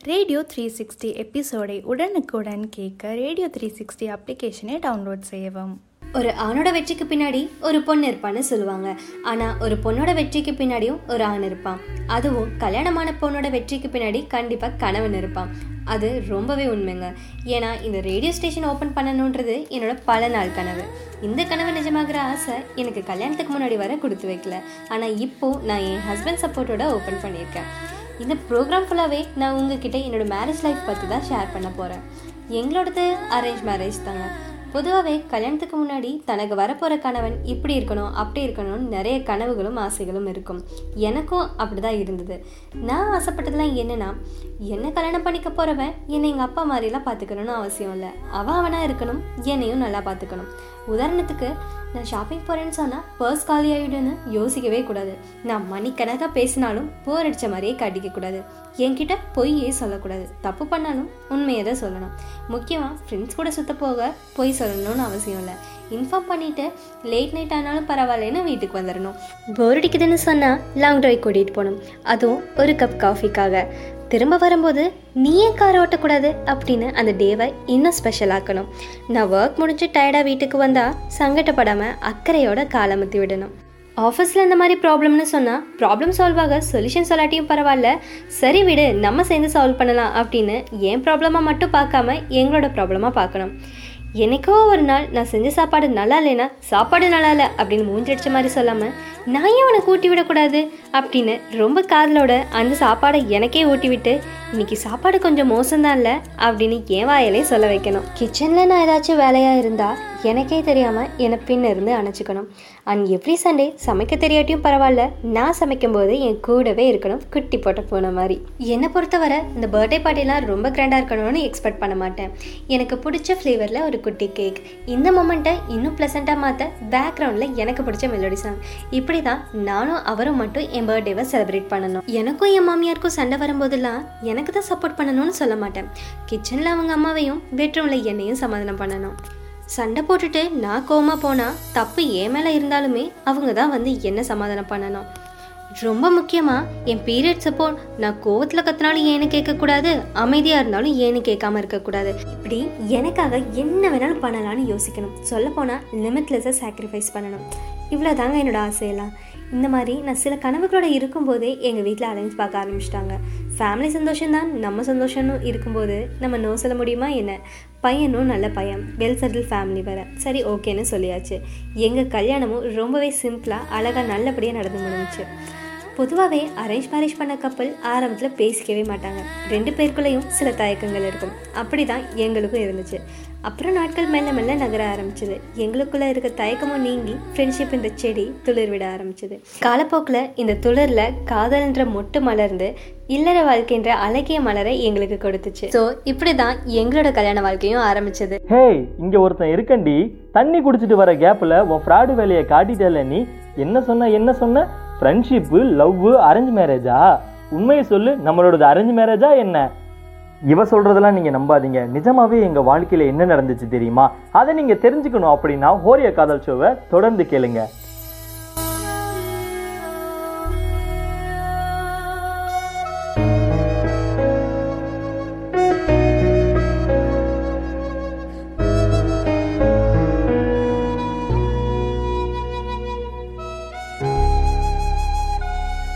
Radio three sixty எபிசோடை உடனுக்குடன் கேட்க ரேடியோ த்ரீ சிக்ஸ்டி அப்ளிகேஷனை டவுன்லோட் செய்யவும். ஒரு ஆணோட வெற்றிக்கு பின்னாடி ஒரு பொண்ணு இருப்பான்னு சொல்லுவாங்க. ஆனால் ஒரு பொண்ணோட வெற்றிக்கு பின்னாடியும் ஒரு ஆண் இருப்பான். அதுவும் கல்யாணமான பொண்ணோட வெற்றிக்கு பின்னாடி கண்டிப்பாக கணவன் இருப்பான். அது ரொம்பவே உண்மைங்க. ஏன்னா இந்த ரேடியோ ஸ்டேஷன் ஓப்பன் பண்ணணுன்றது என்னோட பல நாள் கனவு. இந்த கனவு நிஜமாகிற ஆசை எனக்கு கல்யாணத்துக்கு முன்னாடி வர கொடுத்து வைக்கல. ஆனால் இப்போ நான் என் ஹஸ்பண்ட் சப்போர்ட்டோட ஓப்பன் பண்ணியிருக்கேன். இந்த ப்ரோக்ராம் ஃபுல்லாகவே நான் உங்ககிட்ட என்னோட மேரேஜ் லைஃப் பற்றி தான் ஷேர் பண்ண போகிறேன் எங்களோடது அரேஞ்ச் மேரேஜ் தாங்க. பொதுவாகவே கல்யாணத்துக்கு முன்னாடி தனக்கு வரப்போகிற கணவன் இப்படி இருக்கணும் அப்படி இருக்கணும்னு நிறைய கனவுகளும் ஆசைகளும் இருக்கும். எனக்கும் அப்படி தான் இருந்தது. நான் ஆசைப்பட்டதெல்லாம் என்னென்னா என்னை கல்யாணம் பண்ணிக்க போகிறவன் என்னை எங்கள் அப்பா மாதிரிலாம் பார்த்துக்கணும்னு அவசியம் இல்லை. அவன் அவனாக இருக்கணும் என்னையும் நல்லா பார்த்துக்கணும் உதாரணத்துக்கு நான் ஷாப்பிங் போகிறேன்னு சொன்னால் பர்ஸ் காலி ஆகிடுன்னு யோசிக்கவே கூடாது. நான் மணிக்கணக்காக பேசினாலும் போர் அடித்த மாதிரியே காட்டிக்கக்கூடாது என்கிட்ட பொய்யே சொல்லக்கூடாது. தப்பு பண்ணாலும் உண்மையை தான் சொல்லணும். முக்கியமாக ஃப்ரெண்ட்ஸ் கூட சுத்த போக பொய் சொல்லணும்னு அவசியம் இல்லை. இன்ஃபார்ம் பண்ணிவிட்டு லேட் நைட் ஆனாலும் பரவாயில்லன்னு வீட்டுக்கு வந்துடணும் போர் அடிக்குதுன்னு சொன்னால் லாங் ட்ரைவ் கூட்டிகிட்டு போகணும். அதுவும் ஒரு கப் காஃபிக்காக திரும்ப வரும்போது நீயே கார் ஓட்டக்கூடாது அப்படின்னு அந்த டேவை இன்னும் ஸ்பெஷல் ஆக்கணும். நான் ஒர்க் முடிஞ்சு டயர்டாக வீட்டுக்கு வந்தால் சங்கடப்படாமல் அக்கறையோட காலமுத்தி விடணும். ஆஃபீஸில் இந்த மாதிரி ப்ராப்ளம்னு சொன்னால் ப்ராப்ளம் சால்வ் ஆக சொல்யூஷன் சொல்லாட்டியும் பரவாயில்ல. சரி விடு நம்ம சேர்ந்து சால்வ் பண்ணலாம் அப்படின்னு என் ப்ராப்ளமாக மட்டும் பார்க்காம எங்களோட ப்ராப்ளமாக பார்க்கணும். என்னைக்கோ ஒரு நாள் நான் செஞ்ச சாப்பாடு நல்லா இல்லைன்னா சாப்பாடு நல்லா இல்லை அப்படின்னு மூஞ்சடிச்ச மாதிரி சொல்லாமல் நான் ஏன் உனக்கு ஊட்டி விடக்கூடாது? அப்படின்னு ரொம்ப காதலோட அந்த சாப்பாடை எனக்கே ஊட்டி விட்டு இன்னைக்கு சாப்பாடு கொஞ்சம் மோசம்தான் இல்லை அப்படின்னு என் வாயிலே சொல்ல வைக்கணும். கிச்சனில் நான் ஏதாச்சும் வேலையாக இருந்தால் எனக்கே தெரியாமல் என்னை பின்ன இருந்து அணைச்சிக்கணும். அண்ட் எவ்ரி சண்டே சமைக்க தெரியாட்டியும் பரவாயில்ல நான் சமைக்கும்போது என் கூடவே இருக்கணும். குட்டி போட்ட போன மாதிரி. என்னை பொறுத்தவரை இந்த பர்த்டே பார்ட்டிலாம் ரொம்ப கிராண்டாக இருக்கணும்னு எக்ஸ்பெக்ட் பண்ண மாட்டேன். எனக்கு பிடிச்ச ஃப்ளேவரில் ஒரு குட்டி கேக். இந்த மொமெண்ட்டை இன்னும் ப்ளசண்ட்டாக மாற்ற பேக்ரவுண்டில் எனக்கு பிடிச்ச மெலோடி சாங் இப்படி தான் நானும் அவரும் மட்டும் என் பர்த்டேவை செலிப்ரேட் பண்ணணும். எனக்கும் என் மாமியாருக்கும் சண்டை வரும்போதெல்லாம் எனக்கு தான் சப்போர்ட் பண்ணணும்னு சொல்ல மாட்டேன். கிச்சனில் அவங்க அம்மாவையும் பெட்ரூமில் என்னையும் சமாதானம் பண்ணணும். சண்டை போட்டுட்டு நான் கோமா போனால் தப்பு ஏன் மேலே இருந்தாலுமே அவங்க தான் வந்து என்ன சமாதானம் பண்ணணும். ரொம்ப முக்கியமாக என் பீரியட்ஸ் அப்போ நான் கோவத்தில் கத்தினாலும் ஏன்னு கேட்கக்கூடாது அமைதியாக இருந்தாலும் ஏன்னு கேட்காம இருக்கக்கூடாது. இப்படி எனக்காக என்ன வேணாலும் பண்ணலான்னு யோசிக்கணும். சொல்லப்போனால் லிமிட்லெஸ்ஸாக சாக்ரிஃபைஸ் பண்ணணும். இவ்வளோ தாங்க என்னோடய ஆசையெல்லாம். இந்த மாதிரி நான் சில கனவுகளோட இருக்கும்போதே எங்கள் வீட்டில் அரேஞ்ச் பார்க்க ஆரம்பிச்சிட்டாங்க. ஃபேமிலி சந்தோஷம்தான் நம்ம சந்தோஷம்னு இருக்கும்போது நம்ம நோ சொல்ல முடியுமா என்ன? பையனும் நல்ல பையன் வெல் செட்டில் ஃபேமிலி வேறு. சரி ஓகேன்னு சொல்லியாச்சு. எங்கள் கல்யாணமும் ரொம்பவே சிம்பிளாக அழகாக நல்லபடியாக நடந்து முடிஞ்சிச்சு. பொதுவாகவே அரேஞ்ச் மேரேஜ் பண்ண கப்பல் ஆரம்பத்தில் பேசிக்கவே மாட்டாங்க. ரெண்டு பேருக்குள்ளேயும் சில தயக்கங்கள் இருக்கும். அப்படி தான் எங்களுக்கும் இருந்துச்சு. அப்புறம் நாட்கள் மெல்ல மெல்ல நகர ஆரம்பிச்சது. எங்களுக்குள்ளே இருக்க தயக்கமும் நீங்கி ஃப்ரெண்ட்ஷிப் இந்த செடி துளிர் விட ஆரம்பிச்சது. காலப்போக்கில் இந்த துளிரில் காதல்ன்ற மொட்டு மலர்ந்து இல்லற வாழ்க்கைன்ற அழகிய மலரை எங்களுக்கு கொடுத்துச்சு. ஸோ இப்படி தான் எங்களோட கல்யாண வாழ்க்கையும் ஆரம்பிச்சது. ஹேய் இங்கே ஒருத்தன் இருக்கண்டி. தண்ணி குடிச்சிட்டு வர கேப்பில் உன் ஃப்ராடு வேலையை காட்டிட்டல நீ. என்ன சொன்ன என்ன சொன்ன? ஃப்ரெண்ட்ஷிப்பு லவ் அரேஞ்ச் மேரேஜா உண்மையை சொல்லு நம்மளோடது அரேஞ்ச் மேரேஜா என்ன? இவ சொல்றதெல்லாம் நீங்க நம்பாதீங்க. நிஜமாவே எங்க வாழ்க்கையில என்ன நடந்துச்சு தெரியுமா? அதை நீங்க தெரிஞ்சுக்கணும் அப்படின்னா ஹோரிய காதல் ஷோவை தொடர்ந்து கேளுங்க.